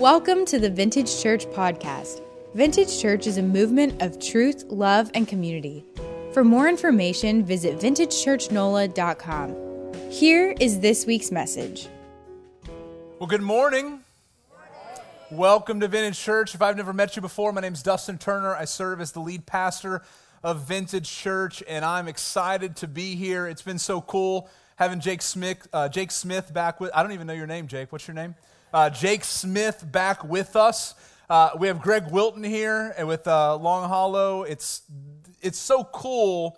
Welcome to the Vintage Church Podcast. Vintage Church is a movement of truth, love, and community. For more information, visit vintagechurchnola.com. Here is this week's message. Well, good morning. Welcome to Vintage Church. If I've never met you before, my name is Dustin Turner. I serve as the lead pastor of Vintage Church, and I'm excited to be here. It's been so cool having Jake Smith, uh, Jake Smith back with. I don't even know your name, Jake. What's your name? Uh, Jake Smith back with us. Uh, we have Greg Wilton here and with uh, Long Hollow. It's, it's so cool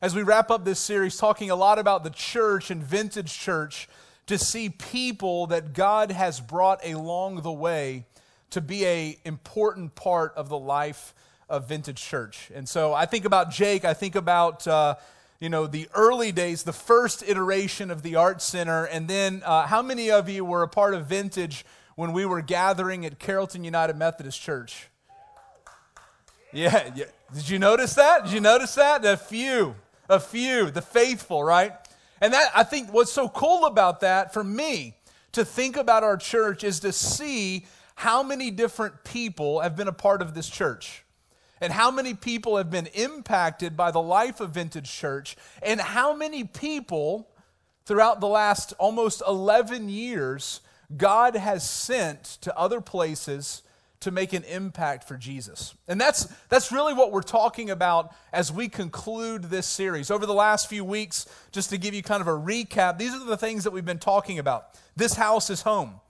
as we wrap up this series talking a lot about the church and vintage church to see people that God has brought along the way to be a important part of the life of vintage church. And so I think about Jake, I think about uh, you know, the early days, the first iteration of the Art Center. And then, uh, how many of you were a part of Vintage when we were gathering at Carrollton United Methodist Church? Yeah, yeah. Did you notice that? Did you notice that? A few, a few, the faithful, right? And that, I think what's so cool about that for me to think about our church is to see how many different people have been a part of this church and how many people have been impacted by the life of Vintage Church, and how many people throughout the last almost 11 years God has sent to other places to make an impact for Jesus. And that's, that's really what we're talking about as we conclude this series. Over the last few weeks, just to give you kind of a recap, these are the things that we've been talking about. This house is home.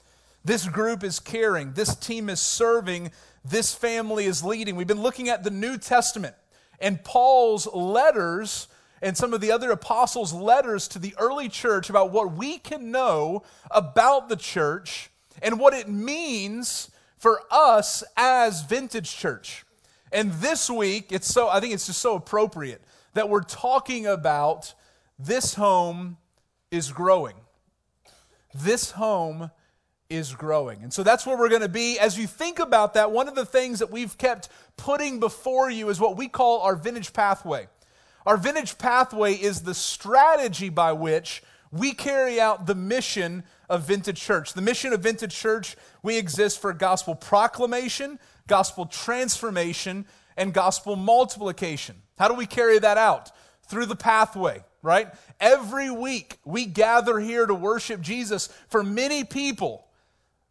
This group is caring. This team is serving this family is leading. We've been looking at the New Testament and Paul's letters and some of the other apostles' letters to the early church about what we can know about the church and what it means for us as vintage church. And this week, it's so I think it's just so appropriate that we're talking about this home is growing. This home is growing. And so that's where we're going to be. As you think about that, one of the things that we've kept putting before you is what we call our vintage pathway. Our vintage pathway is the strategy by which we carry out the mission of Vintage Church. The mission of Vintage Church, we exist for gospel proclamation, gospel transformation, and gospel multiplication. How do we carry that out? Through the pathway, right? Every week we gather here to worship Jesus. For many people,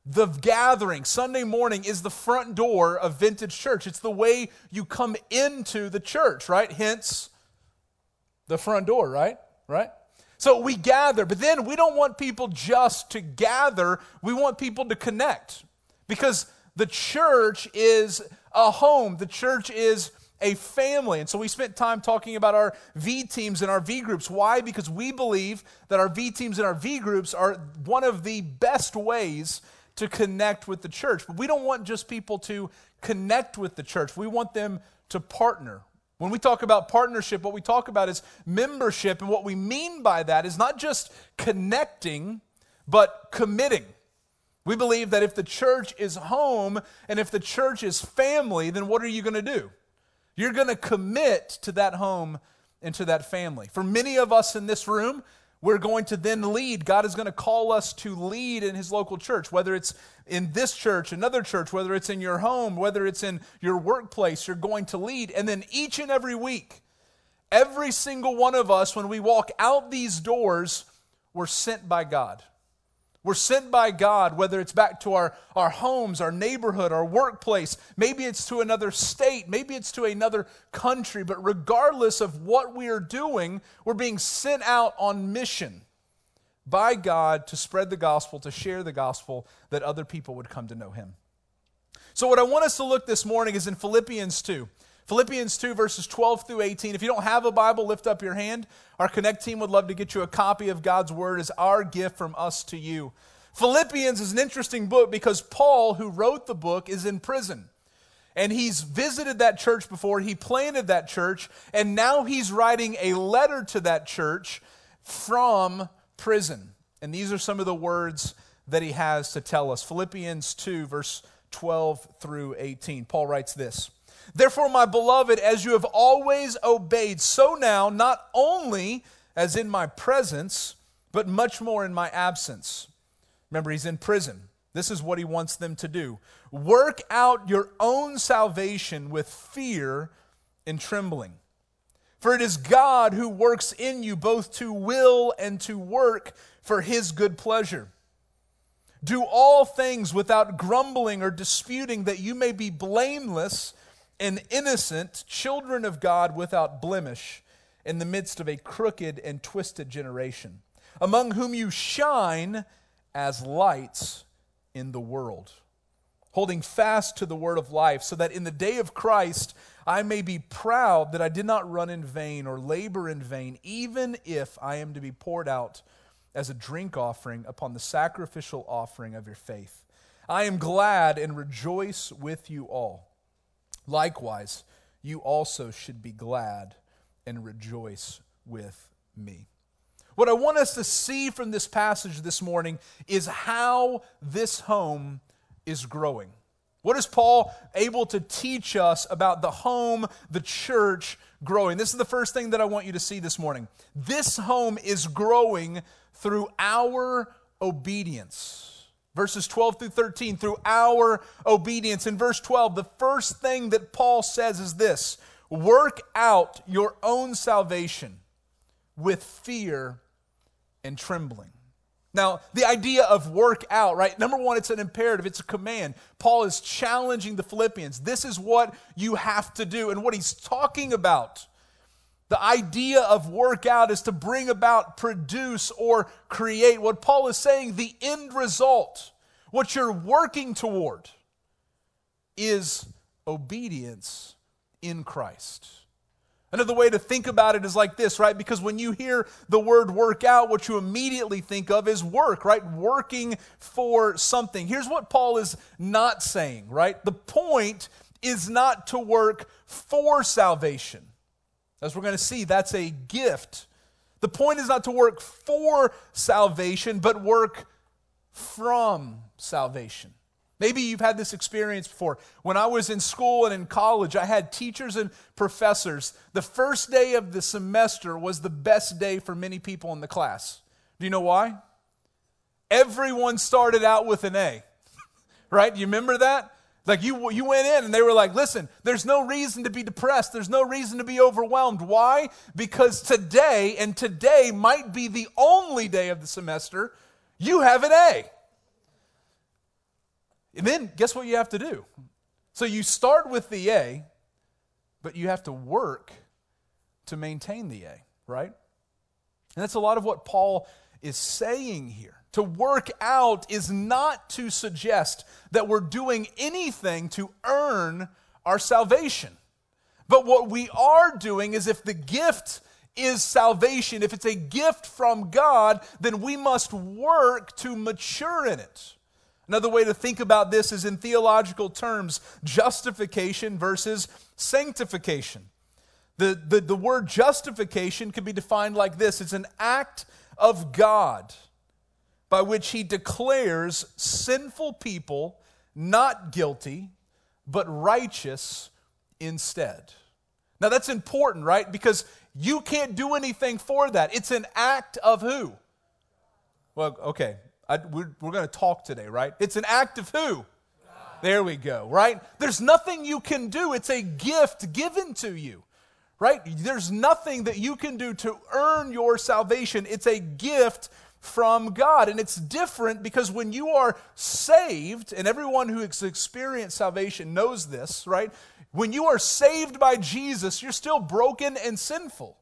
the gathering, Sunday morning, is the front door of vintage church. It's the way you come into the church, right? Hence, the front door, right? Right? So we gather, but then we don't want people just to gather, we want people to connect. Because the church is a home, the church is a family. And so we spent time talking about our V teams and our V groups. Why? Because we believe that our V teams and our V groups are one of the best ways to connect with the church. But we don't want just people to connect with the church, we want them to partner. When we talk about partnership, what we talk about is membership. And what we mean by that is not just connecting, but committing. We believe that if the church is home and if the church is family, then what are you going to do? You're going to commit to that home and to that family. For many of us in this room, we're going to then lead. God is going to call us to lead in His local church, whether it's in this church, another church, whether it's in your home, whether it's in your workplace, you're going to lead. And then each and every week, every single one of us, when we walk out these doors, we're sent by God. We're sent by God, whether it's back to our, our homes, our neighborhood, our workplace, maybe it's to another state, maybe it's to another country, but regardless of what we are doing, we're being sent out on mission by God to spread the gospel, to share the gospel, that other people would come to know Him. So, what I want us to look this morning is in Philippians 2. Philippians 2, verses 12 through 18. If you don't have a Bible, lift up your hand. Our Connect team would love to get you a copy of God's Word as our gift from us to you. Philippians is an interesting book because Paul, who wrote the book, is in prison. And he's visited that church before, he planted that church, and now he's writing a letter to that church from prison. And these are some of the words that he has to tell us. Philippians 2, verse 12 through 18. Paul writes this. Therefore, my beloved, as you have always obeyed, so now, not only as in my presence, but much more in my absence. Remember, he's in prison. This is what he wants them to do work out your own salvation with fear and trembling. For it is God who works in you both to will and to work for his good pleasure. Do all things without grumbling or disputing, that you may be blameless and innocent, children of God without blemish, in the midst of a crooked and twisted generation, among whom you shine as lights in the world, holding fast to the word of life, so that in the day of Christ I may be proud that I did not run in vain or labor in vain, even if I am to be poured out as a drink offering upon the sacrificial offering of your faith. I am glad and rejoice with you all. Likewise, you also should be glad and rejoice with me. What I want us to see from this passage this morning is how this home is growing. What is Paul able to teach us about the home, the church growing? This is the first thing that I want you to see this morning. This home is growing through our obedience. Verses 12 through 13, through our obedience. In verse 12, the first thing that Paul says is this work out your own salvation with fear and trembling. Now, the idea of work out, right? Number one, it's an imperative, it's a command. Paul is challenging the Philippians. This is what you have to do. And what he's talking about, the idea of work out is to bring about, produce, or create. What Paul is saying, the end result, what you're working toward, is obedience in Christ. Another way to think about it is like this, right? Because when you hear the word work out, what you immediately think of is work, right? Working for something. Here's what Paul is not saying, right? The point is not to work for salvation. As we're going to see, that's a gift. The point is not to work for salvation, but work from salvation. Maybe you've had this experience before. When I was in school and in college, I had teachers and professors. The first day of the semester was the best day for many people in the class. Do you know why? Everyone started out with an A, right? Do you remember that? Like you, you went in and they were like, listen, there's no reason to be depressed. There's no reason to be overwhelmed. Why? Because today, and today might be the only day of the semester, you have an A. And then guess what you have to do? So you start with the A, but you have to work to maintain the A, right? And that's a lot of what Paul is saying here. To work out is not to suggest that we're doing anything to earn our salvation. But what we are doing is if the gift is salvation, if it's a gift from God, then we must work to mature in it. Another way to think about this is in theological terms justification versus sanctification. The, the, the word justification can be defined like this it's an act of God by which he declares sinful people not guilty, but righteous instead. Now that's important, right? Because you can't do anything for that. It's an act of who? Well, okay, I, we're, we're going to talk today, right? It's an act of who? There we go, right? There's nothing you can do. It's a gift given to you, right? There's nothing that you can do to earn your salvation. It's a gift from God. And it's different because when you are saved, and everyone who has experienced salvation knows this, right? When you are saved by Jesus, you're still broken and sinful.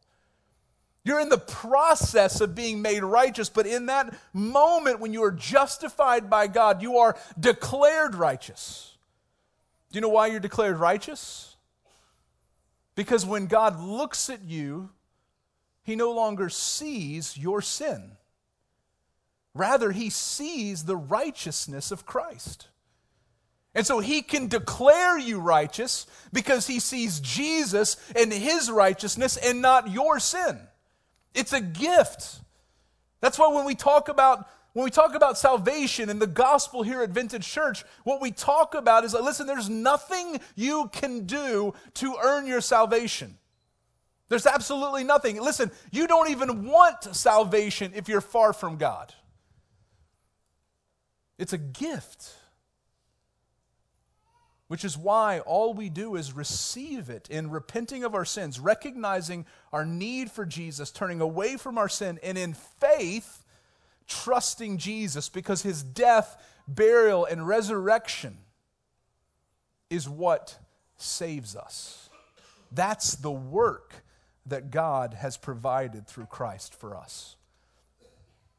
You're in the process of being made righteous, but in that moment when you are justified by God, you are declared righteous. Do you know why you're declared righteous? Because when God looks at you, he no longer sees your sin. Rather, he sees the righteousness of Christ. And so he can declare you righteous because he sees Jesus and his righteousness and not your sin. It's a gift. That's why when we talk about when we talk about salvation and the gospel here at Vintage Church, what we talk about is listen, there's nothing you can do to earn your salvation. There's absolutely nothing. Listen, you don't even want salvation if you're far from God. It's a gift. Which is why all we do is receive it in repenting of our sins, recognizing our need for Jesus, turning away from our sin, and in faith, trusting Jesus because his death, burial, and resurrection is what saves us. That's the work that God has provided through Christ for us.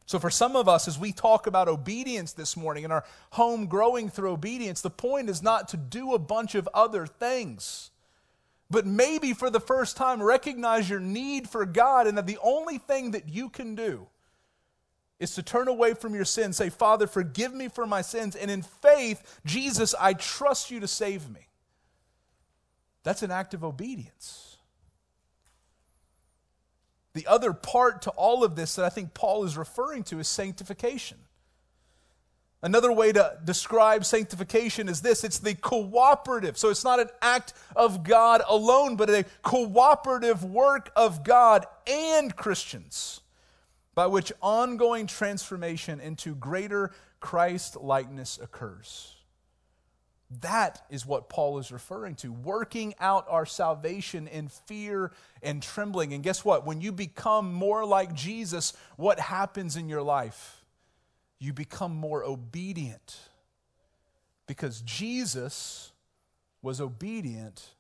So, for some of us, as we talk about obedience this morning and our home growing through obedience, the point is not to do a bunch of other things, but maybe for the first time recognize your need for God and that the only thing that you can do is to turn away from your sin, say, Father, forgive me for my sins, and in faith, Jesus, I trust you to save me. That's an act of obedience. The other part to all of this that I think Paul is referring to is sanctification. Another way to describe sanctification is this it's the cooperative. So it's not an act of God alone, but a cooperative work of God and Christians by which ongoing transformation into greater Christ likeness occurs. That is what Paul is referring to, working out our salvation in fear and trembling. And guess what? When you become more like Jesus, what happens in your life? You become more obedient because Jesus was obedient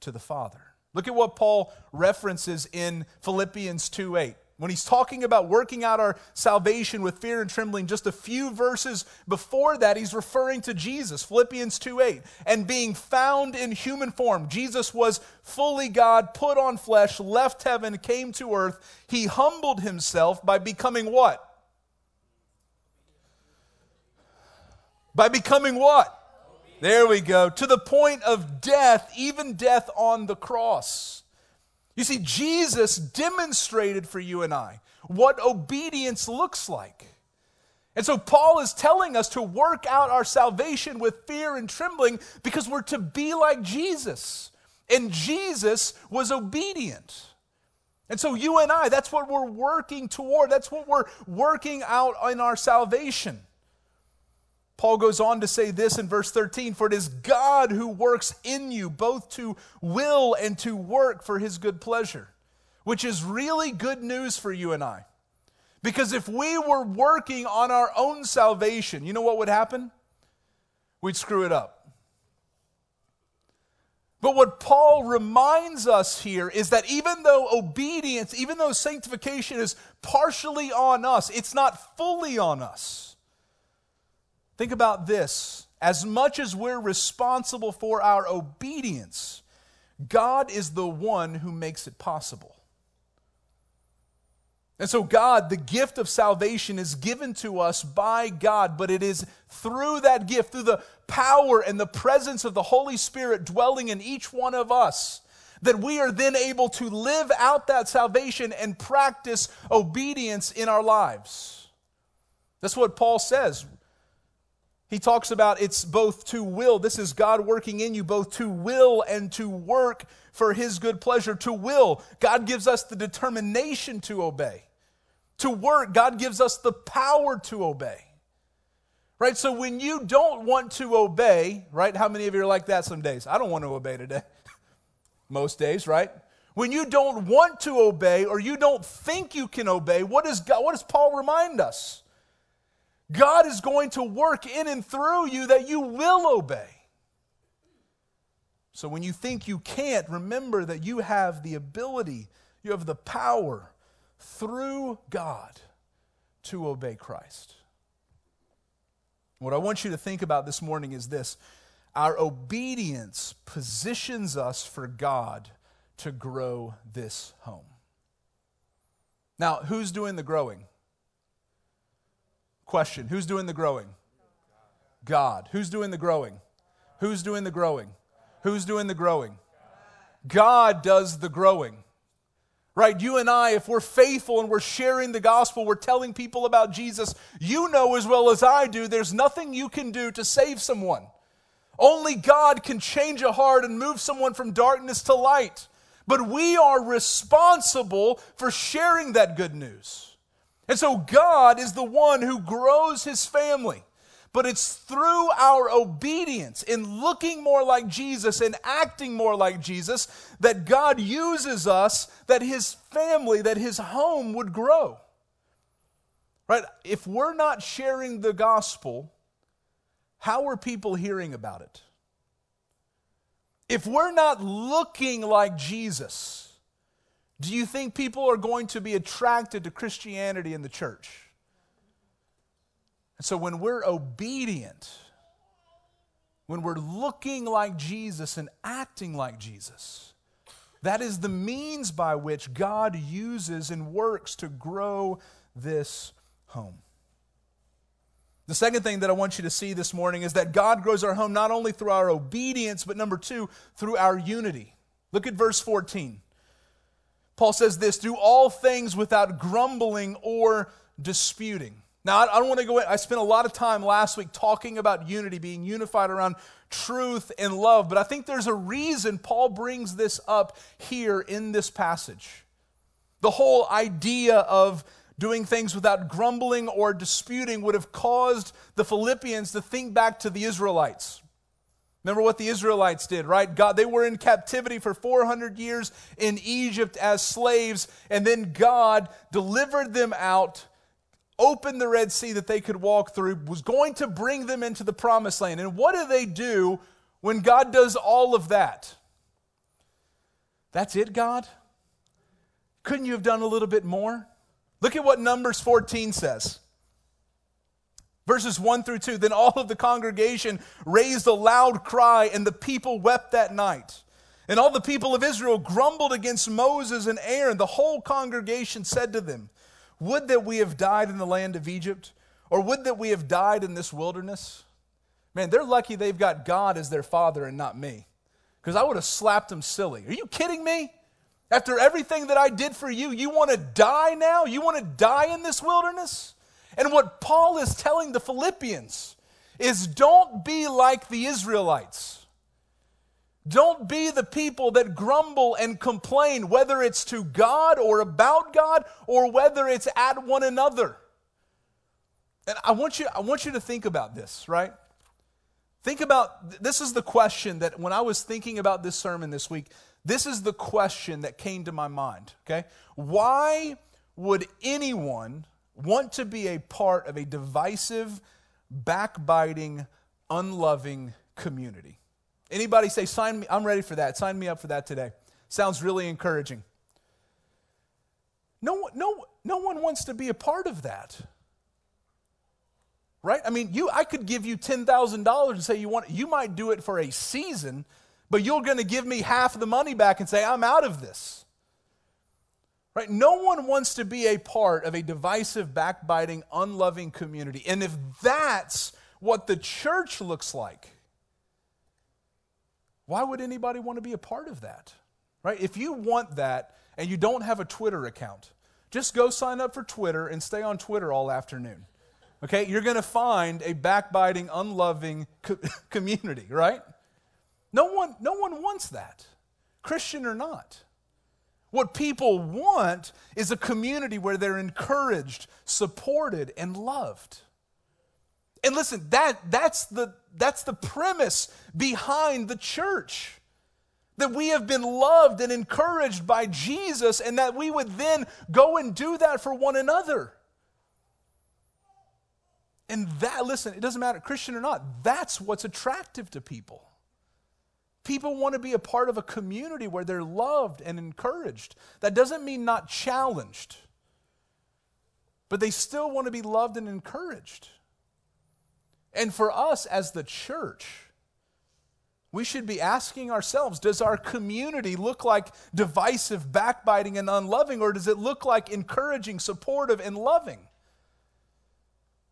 to the Father. Look at what Paul references in Philippians 2 8 when he's talking about working out our salvation with fear and trembling, just a few verses before that, he's referring to Jesus, Philippians 2 8. And being found in human form, Jesus was fully God, put on flesh, left heaven, came to earth. He humbled himself by becoming what? By becoming what? There we go. To the point of death, even death on the cross. You see, Jesus demonstrated for you and I what obedience looks like. And so Paul is telling us to work out our salvation with fear and trembling because we're to be like Jesus. And Jesus was obedient. And so you and I, that's what we're working toward. That's what we're working out in our salvation. Paul goes on to say this in verse 13 For it is God who works in you both to will and to work for his good pleasure, which is really good news for you and I. Because if we were working on our own salvation, you know what would happen? We'd screw it up. But what Paul reminds us here is that even though obedience, even though sanctification is partially on us, it's not fully on us. Think about this. As much as we're responsible for our obedience, God is the one who makes it possible. And so, God, the gift of salvation is given to us by God, but it is through that gift, through the power and the presence of the Holy Spirit dwelling in each one of us, that we are then able to live out that salvation and practice obedience in our lives. That's what Paul says. He talks about it's both to will. This is God working in you both to will and to work for his good pleasure. To will, God gives us the determination to obey. To work, God gives us the power to obey. Right? So when you don't want to obey, right? How many of you are like that some days? I don't want to obey today. Most days, right? When you don't want to obey or you don't think you can obey, what does God, what does Paul remind us? God is going to work in and through you that you will obey. So when you think you can't, remember that you have the ability, you have the power through God to obey Christ. What I want you to think about this morning is this our obedience positions us for God to grow this home. Now, who's doing the growing? Question Who's doing the growing? God. Who's doing the growing? Who's doing the growing? Who's doing the growing? God does the growing. Right? You and I, if we're faithful and we're sharing the gospel, we're telling people about Jesus, you know as well as I do, there's nothing you can do to save someone. Only God can change a heart and move someone from darkness to light. But we are responsible for sharing that good news. And so God is the one who grows his family but it's through our obedience in looking more like Jesus and acting more like Jesus that God uses us, that his family, that his home would grow. Right? If we're not sharing the gospel, how are people hearing about it? If we're not looking like Jesus, do you think people are going to be attracted to Christianity in the church? And so when we're obedient, when we're looking like Jesus and acting like Jesus, that is the means by which God uses and works to grow this home. The second thing that I want you to see this morning is that God grows our home not only through our obedience, but number two, through our unity. Look at verse 14. Paul says this do all things without grumbling or disputing. Now, I don't want to go in. I spent a lot of time last week talking about unity, being unified around truth and love, but I think there's a reason Paul brings this up here in this passage. The whole idea of doing things without grumbling or disputing would have caused the Philippians to think back to the Israelites. Remember what the Israelites did, right? God, they were in captivity for 400 years in Egypt as slaves, and then God delivered them out opened the Red Sea that they could walk through, was going to bring them into the promised land. And what do they do when God does all of that? That's it, God? Couldn't you have done a little bit more? Look at what Numbers 14 says. Verses 1 through 2 Then all of the congregation raised a loud cry, and the people wept that night. And all the people of Israel grumbled against Moses and Aaron. The whole congregation said to them, would that we have died in the land of Egypt, or would that we have died in this wilderness? Man, they're lucky they've got God as their father and not me, because I would have slapped them silly. Are you kidding me? After everything that I did for you, you want to die now? You want to die in this wilderness? And what Paul is telling the Philippians is don't be like the Israelites. Don't be the people that grumble and complain, whether it's to God or about God or whether it's at one another. And I want you, I want you to think about this, right? Think about this is the question that when I was thinking about this sermon this week, this is the question that came to my mind, okay? Why would anyone want to be a part of a divisive, backbiting, unloving community? Anybody say, sign me, I'm ready for that. Sign me up for that today. Sounds really encouraging. No, no, no one wants to be a part of that. Right? I mean, you I could give you $10,000 and say you want you might do it for a season, but you're going to give me half the money back and say I'm out of this. Right? No one wants to be a part of a divisive, backbiting, unloving community. And if that's what the church looks like, why would anybody want to be a part of that? Right? If you want that and you don't have a Twitter account, just go sign up for Twitter and stay on Twitter all afternoon. Okay? You're going to find a backbiting, unloving co- community, right? No one, no one wants that, Christian or not. What people want is a community where they're encouraged, supported, and loved. And listen, that, that's, the, that's the premise behind the church. That we have been loved and encouraged by Jesus, and that we would then go and do that for one another. And that, listen, it doesn't matter, Christian or not, that's what's attractive to people. People want to be a part of a community where they're loved and encouraged. That doesn't mean not challenged, but they still want to be loved and encouraged. And for us as the church, we should be asking ourselves does our community look like divisive, backbiting, and unloving, or does it look like encouraging, supportive, and loving?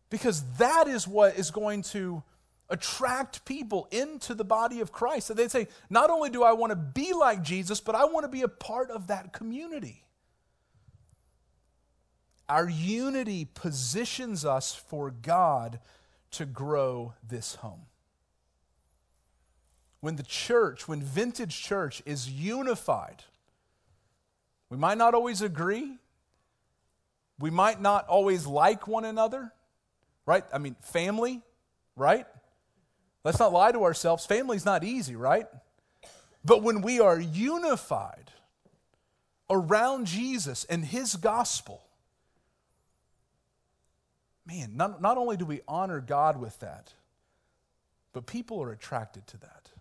Because that is what is going to attract people into the body of Christ. So they say, not only do I want to be like Jesus, but I want to be a part of that community. Our unity positions us for God to grow this home. When the church, when vintage church is unified, we might not always agree. We might not always like one another, right? I mean, family, right? Let's not lie to ourselves. Family's not easy, right? But when we are unified around Jesus and his gospel, man, not, not only do we honor God with that, but people are attracted to that.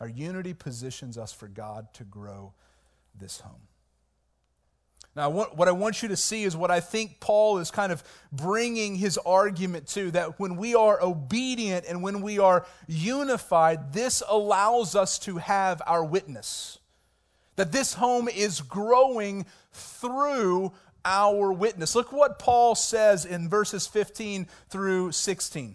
Our unity positions us for God to grow this home. Now, what I want you to see is what I think Paul is kind of bringing his argument to that when we are obedient and when we are unified, this allows us to have our witness. That this home is growing through our witness. Look what Paul says in verses 15 through 16.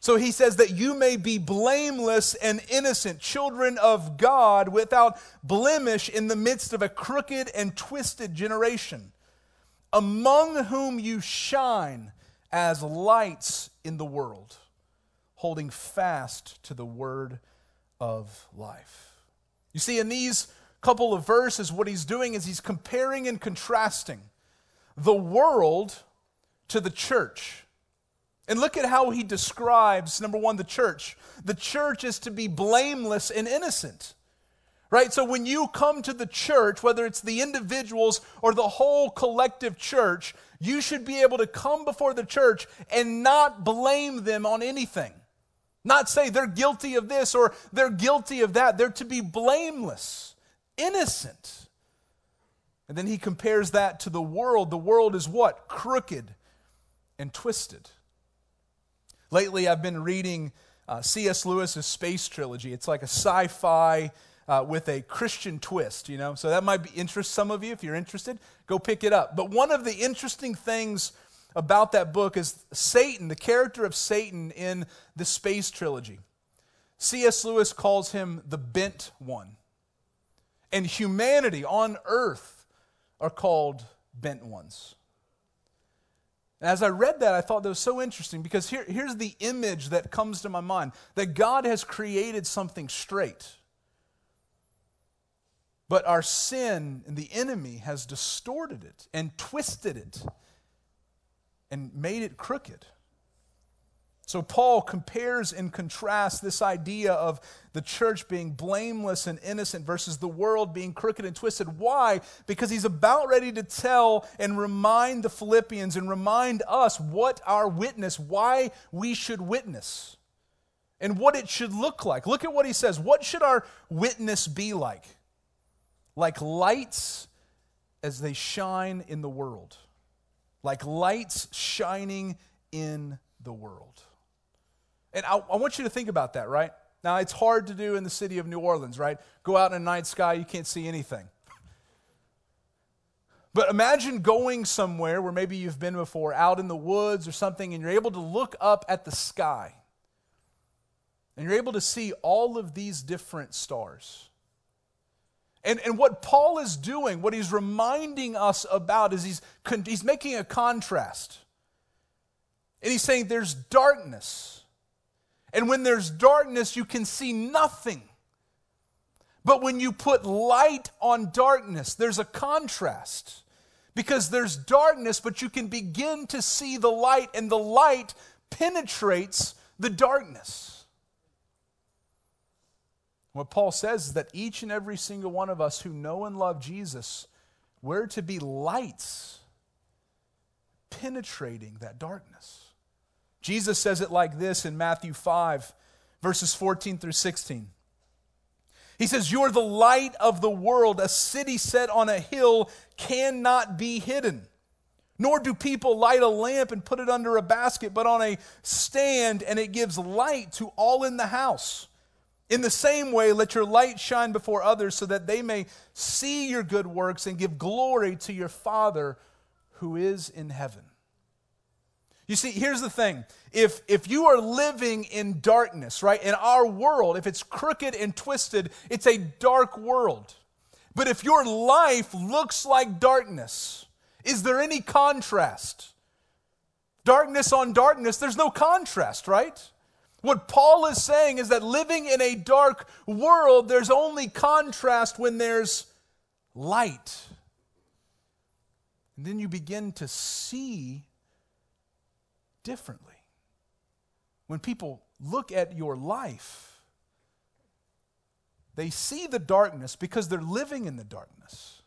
So he says that you may be blameless and innocent, children of God, without blemish in the midst of a crooked and twisted generation, among whom you shine as lights in the world, holding fast to the word of life. You see, in these couple of verses, what he's doing is he's comparing and contrasting the world to the church. And look at how he describes, number one, the church. The church is to be blameless and innocent. Right? So when you come to the church, whether it's the individuals or the whole collective church, you should be able to come before the church and not blame them on anything. Not say they're guilty of this or they're guilty of that. They're to be blameless, innocent. And then he compares that to the world. The world is what? Crooked and twisted. Lately, I've been reading uh, C.S. Lewis's Space Trilogy. It's like a sci fi uh, with a Christian twist, you know? So that might be interest some of you. If you're interested, go pick it up. But one of the interesting things about that book is Satan, the character of Satan in the Space Trilogy. C.S. Lewis calls him the bent one. And humanity on earth are called bent ones. As I read that, I thought that was so interesting because here, here's the image that comes to my mind that God has created something straight. But our sin and the enemy has distorted it and twisted it and made it crooked. So, Paul compares and contrasts this idea of the church being blameless and innocent versus the world being crooked and twisted. Why? Because he's about ready to tell and remind the Philippians and remind us what our witness, why we should witness, and what it should look like. Look at what he says. What should our witness be like? Like lights as they shine in the world, like lights shining in the world. And I, I, want you to think about that, right? Now, it's hard to do in the city of New Orleans, right? Go out in a night sky, you can't see anything. But imagine going somewhere where maybe you've been before, out in the woods or something, and you're able to look up at the sky. And you're able to see all of these different stars. And, and what Paul is doing, what he's reminding us about, is he's, he's making a contrast. And he's saying there's darkness and when there's darkness, you can see nothing. But when you put light on darkness, there's a contrast. Because there's darkness, but you can begin to see the light, and the light penetrates the darkness. What Paul says is that each and every single one of us who know and love Jesus, we're to be lights penetrating that darkness. Jesus says it like this in Matthew 5, verses 14 through 16. He says, You're the light of the world. A city set on a hill cannot be hidden. Nor do people light a lamp and put it under a basket, but on a stand, and it gives light to all in the house. In the same way, let your light shine before others so that they may see your good works and give glory to your Father who is in heaven. You see, here's the thing. If, if you are living in darkness, right, in our world, if it's crooked and twisted, it's a dark world. But if your life looks like darkness, is there any contrast? Darkness on darkness, there's no contrast, right? What Paul is saying is that living in a dark world, there's only contrast when there's light. And then you begin to see differently. When people look at your life, they see the darkness because they're living in the darkness,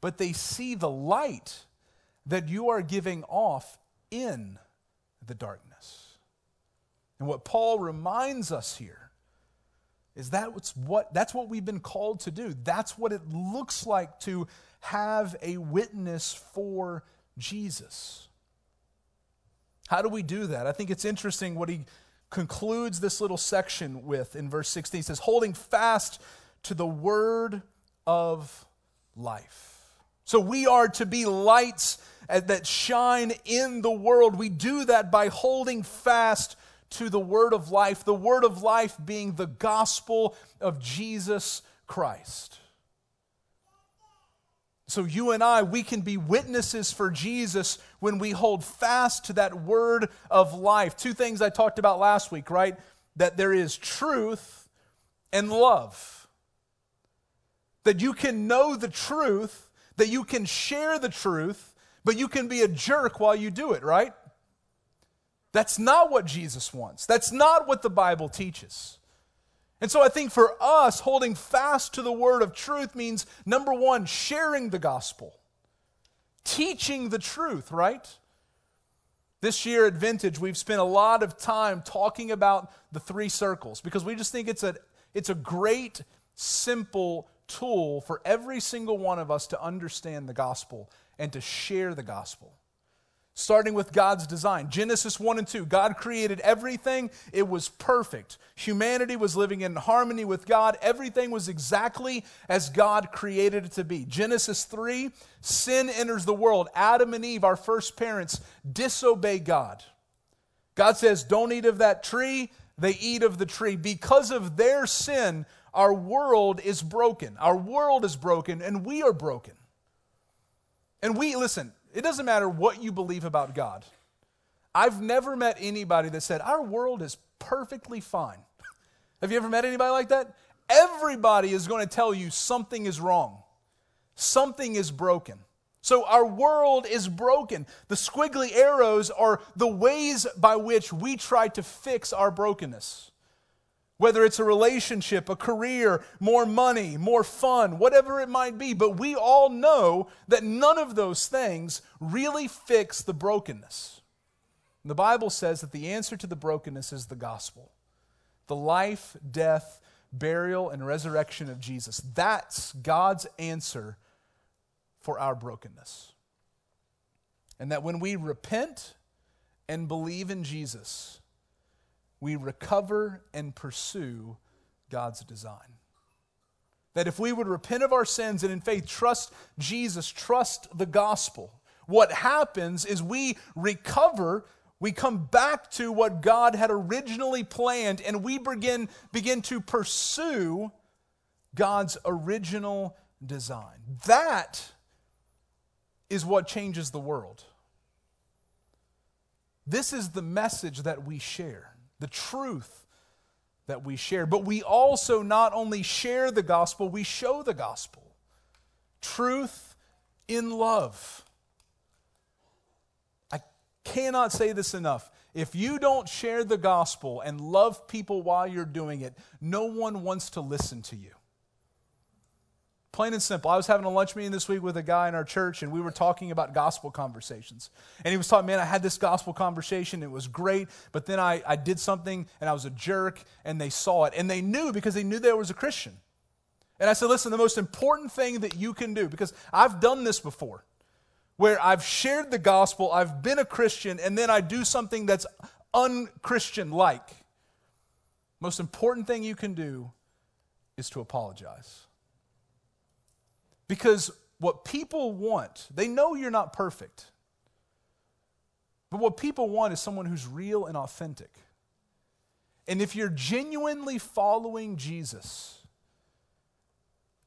but they see the light that you are giving off in the darkness. And what Paul reminds us here is that what, that's what we've been called to do. That's what it looks like to have a witness for Jesus. How do we do that? I think it's interesting what he concludes this little section with in verse 16. He says, holding fast to the word of life. So we are to be lights that shine in the world. We do that by holding fast to the word of life, the word of life being the gospel of Jesus Christ. So, you and I, we can be witnesses for Jesus when we hold fast to that word of life. Two things I talked about last week, right? That there is truth and love. That you can know the truth, that you can share the truth, but you can be a jerk while you do it, right? That's not what Jesus wants. That's not what the Bible teaches. And so I think for us, holding fast to the word of truth means number one, sharing the gospel, teaching the truth, right? This year at Vintage, we've spent a lot of time talking about the three circles because we just think it's a, it's a great, simple tool for every single one of us to understand the gospel and to share the gospel starting with God's design. Genesis 1 and 2. God created everything, it was perfect. Humanity was living in harmony with God, everything was exactly as God created it to be. Genesis 3 sin enters the world. Adam and Eve, our first parents, disobey God. God says, Don't eat of that tree. They eat of the tree. Because of their sin, our world is broken. Our world is broken, and we are broken. And we, listen, it doesn't matter what you believe about God. I've never met anybody that said, Our world is perfectly fine. Have you ever met anybody like that? Everybody is going to tell you something is wrong, something is broken. So our world is broken. The squiggly arrows are the ways by which we try to fix our brokenness. Whether it's a relationship, a career, more money, more fun, whatever it might be. But we all know that none of those things really fix the brokenness. the Bible says that the answer to the brokenness is the gospel the life, death, burial, and resurrection of Jesus. That's God's answer for our brokenness. And that when we repent and believe in Jesus, we recover and pursue God's design. That if we would repent of our sins and in faith trust Jesus, trust the gospel, what happens is we recover, we come back to what God had originally planned, and we begin, begin to pursue God's original design. That is what changes the world. This is the message that we share the truth that we share. But we also not only share the gospel, we show the gospel. Truth in love. I cannot say this enough. If you don't share the gospel and love people while you're doing it, no one wants to listen to you. Plain and simple. I was having a lunch meeting this week with a guy in our church, and we were talking about gospel conversations. And he was talking, man, I had this gospel conversation. It was great, but then I, I did something, and I was a jerk, and they saw it. And they knew because they knew there was a Christian. And I said, listen, the most important thing that you can do, because I've done this before, where I've shared the gospel, I've been a Christian, and then I do something that's unchristian like. Most important thing you can do is to apologize. Because what people want, they know you're not perfect. But what people want is someone who's real and authentic. And if you're genuinely following Jesus,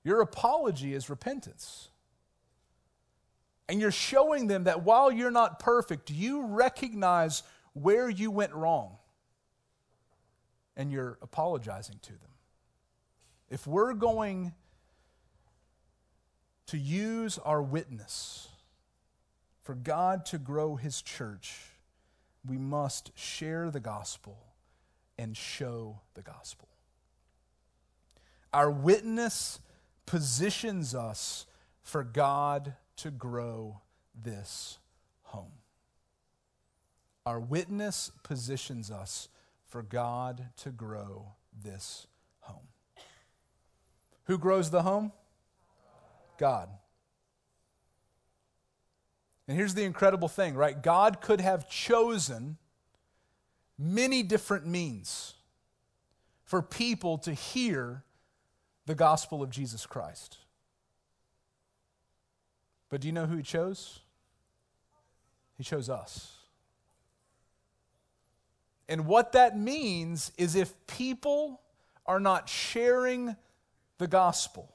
your apology is repentance. And you're showing them that while you're not perfect, you recognize where you went wrong. And you're apologizing to them. If we're going to use our witness for God to grow his church, we must share the gospel and show the gospel. Our witness positions us for God to grow this home. Our witness positions us for God to grow this home. Who grows the home? God. And here's the incredible thing, right? God could have chosen many different means for people to hear the gospel of Jesus Christ. But do you know who he chose? He chose us. And what that means is if people are not sharing the gospel,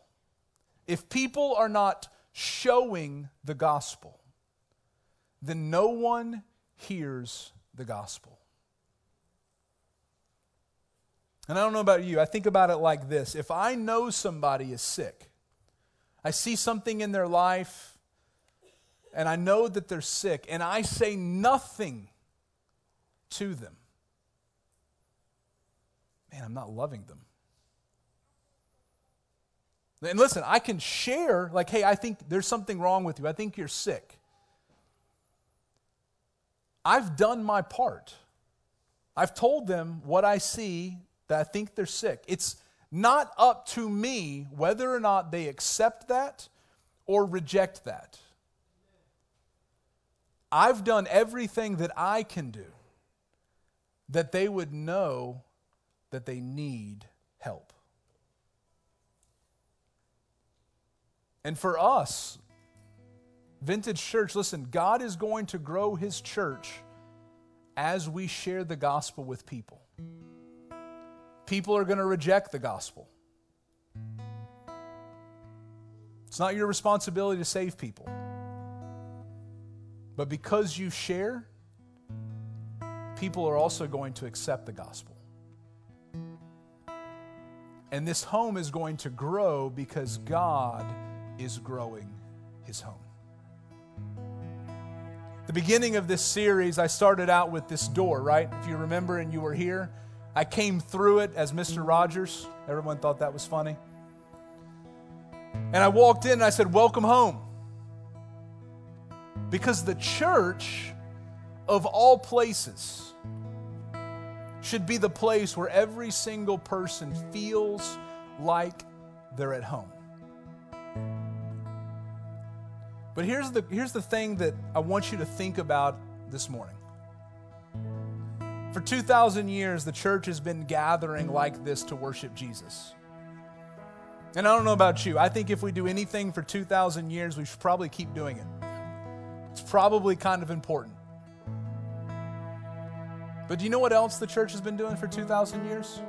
if people are not showing the gospel, then no one hears the gospel. And I don't know about you, I think about it like this. If I know somebody is sick, I see something in their life, and I know that they're sick, and I say nothing to them, man, I'm not loving them. And listen, I can share, like, hey, I think there's something wrong with you. I think you're sick. I've done my part. I've told them what I see that I think they're sick. It's not up to me whether or not they accept that or reject that. I've done everything that I can do that they would know that they need And for us, Vintage Church, listen, God is going to grow his church as we share the gospel with people. People are going to reject the gospel. It's not your responsibility to save people. But because you share, people are also going to accept the gospel. And this home is going to grow because God is growing his home. The beginning of this series, I started out with this door, right? If you remember and you were here, I came through it as Mr. Rogers. Everyone thought that was funny. And I walked in and I said, Welcome home. Because the church, of all places, should be the place where every single person feels like they're at home. But here's the, here's the thing that I want you to think about this morning. For 2,000 years, the church has been gathering like this to worship Jesus. And I don't know about you, I think if we do anything for 2,000 years, we should probably keep doing it. It's probably kind of important. But do you know what else the church has been doing for 2,000 years?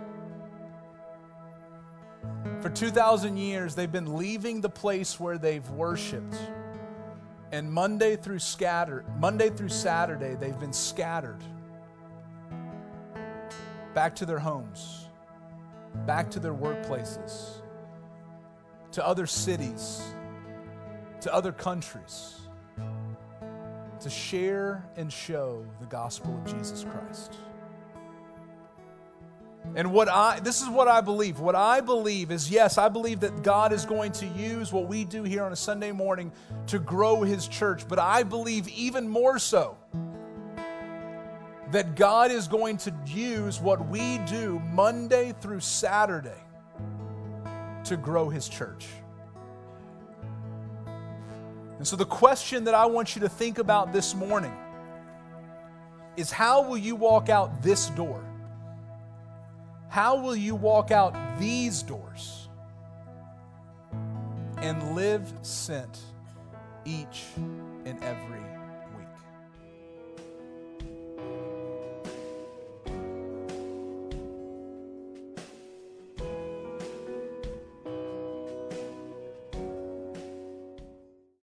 For 2,000 years, they've been leaving the place where they've worshiped and Monday through Monday through Saturday, they've been scattered. Back to their homes, back to their workplaces, to other cities, to other countries, to share and show the gospel of Jesus Christ. And what I this is what I believe. What I believe is yes, I believe that God is going to use what we do here on a Sunday morning to grow his church, but I believe even more so that God is going to use what we do Monday through Saturday to grow his church. And so the question that I want you to think about this morning is how will you walk out this door? How will you walk out these doors and live sent each and every